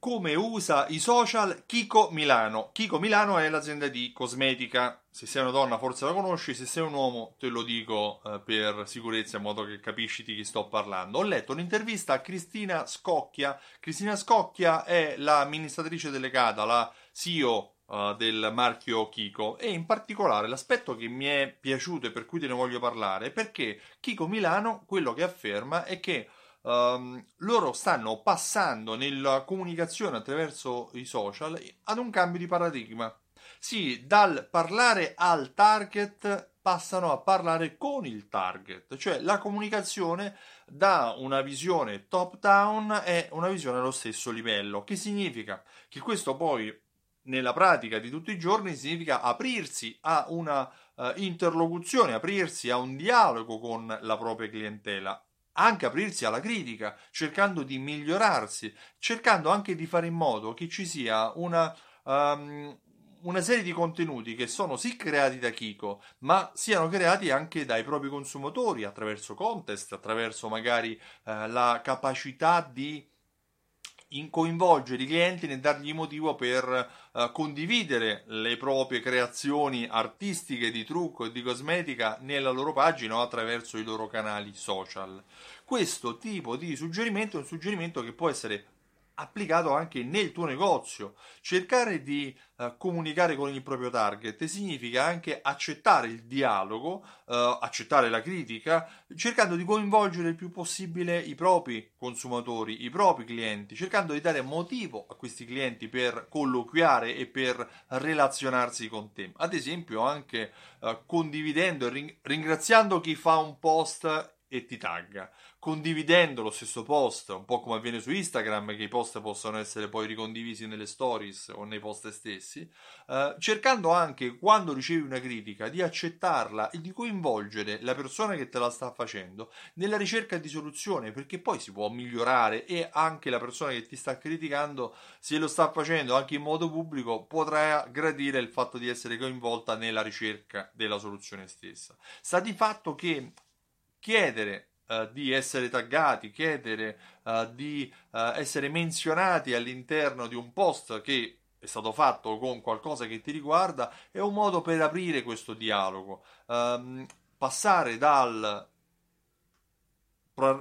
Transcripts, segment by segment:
come usa i social Kiko Milano. Kiko Milano è l'azienda di cosmetica. Se sei una donna forse la conosci, se sei un uomo te lo dico eh, per sicurezza in modo che capisci di chi sto parlando. Ho letto un'intervista a Cristina Scocchia. Cristina Scocchia è l'amministratrice delegata, la CEO uh, del marchio Kiko e in particolare l'aspetto che mi è piaciuto e per cui te ne voglio parlare è perché Kiko Milano quello che afferma è che Um, loro stanno passando nella comunicazione attraverso i social ad un cambio di paradigma. Sì, dal parlare al target passano a parlare con il target, cioè la comunicazione da una visione top down è una visione allo stesso livello, che significa che questo poi nella pratica di tutti i giorni significa aprirsi a una uh, interlocuzione, aprirsi a un dialogo con la propria clientela anche aprirsi alla critica, cercando di migliorarsi, cercando anche di fare in modo che ci sia una, um, una serie di contenuti che sono sì creati da Kiko, ma siano creati anche dai propri consumatori attraverso contest, attraverso magari uh, la capacità di in coinvolgere i clienti nel dargli motivo per uh, condividere le proprie creazioni artistiche di trucco e di cosmetica nella loro pagina o attraverso i loro canali social. Questo tipo di suggerimento è un suggerimento che può essere applicato anche nel tuo negozio. Cercare di uh, comunicare con il proprio target significa anche accettare il dialogo, uh, accettare la critica, cercando di coinvolgere il più possibile i propri consumatori, i propri clienti, cercando di dare motivo a questi clienti per colloquiare e per relazionarsi con te. Ad esempio, anche uh, condividendo e ring- ringraziando chi fa un post e ti tagga, condividendo lo stesso post, un po' come avviene su Instagram, che i post possono essere poi ricondivisi nelle stories o nei post stessi, eh, cercando anche quando ricevi una critica di accettarla e di coinvolgere la persona che te la sta facendo nella ricerca di soluzione, perché poi si può migliorare e anche la persona che ti sta criticando, se lo sta facendo anche in modo pubblico, potrà gradire il fatto di essere coinvolta nella ricerca della soluzione stessa. Sta di fatto che chiedere uh, di essere taggati, chiedere uh, di uh, essere menzionati all'interno di un post che è stato fatto con qualcosa che ti riguarda è un modo per aprire questo dialogo, um, passare dal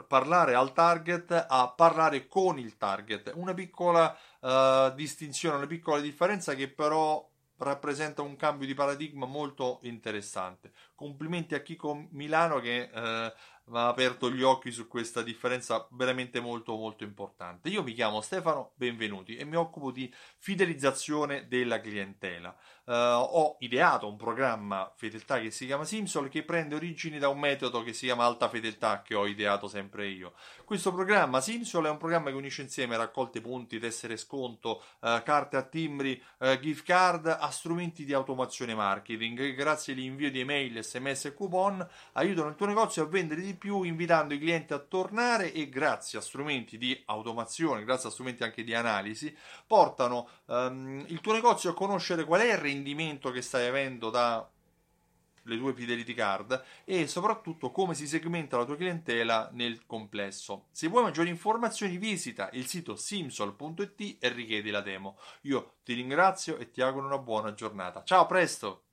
parlare al target a parlare con il target. Una piccola uh, distinzione, una piccola differenza che però rappresenta un cambio di paradigma molto interessante. Complimenti a Chico Milano che eh, ha aperto gli occhi su questa differenza veramente molto molto importante. Io mi chiamo Stefano Benvenuti e mi occupo di fidelizzazione della clientela. Uh, ho ideato un programma fedeltà che si chiama Simsol che prende origini da un metodo che si chiama alta fedeltà che ho ideato sempre io. Questo programma Simsol è un programma che unisce insieme raccolte punti, tessere sconto, uh, carte a timbri, uh, gift card a strumenti di automazione marketing grazie all'invio di email, sms e coupon aiutano il tuo negozio a vendere di più invitando i clienti a tornare e grazie a strumenti di automazione, grazie a strumenti anche di analisi, portano um, il tuo negozio a conoscere qual è il rendimento che stai avendo da le tue fidelity card e soprattutto come si segmenta la tua clientela nel complesso. Se vuoi maggiori informazioni visita il sito simsol.it e richiedi la demo. Io ti ringrazio e ti auguro una buona giornata. Ciao, a presto!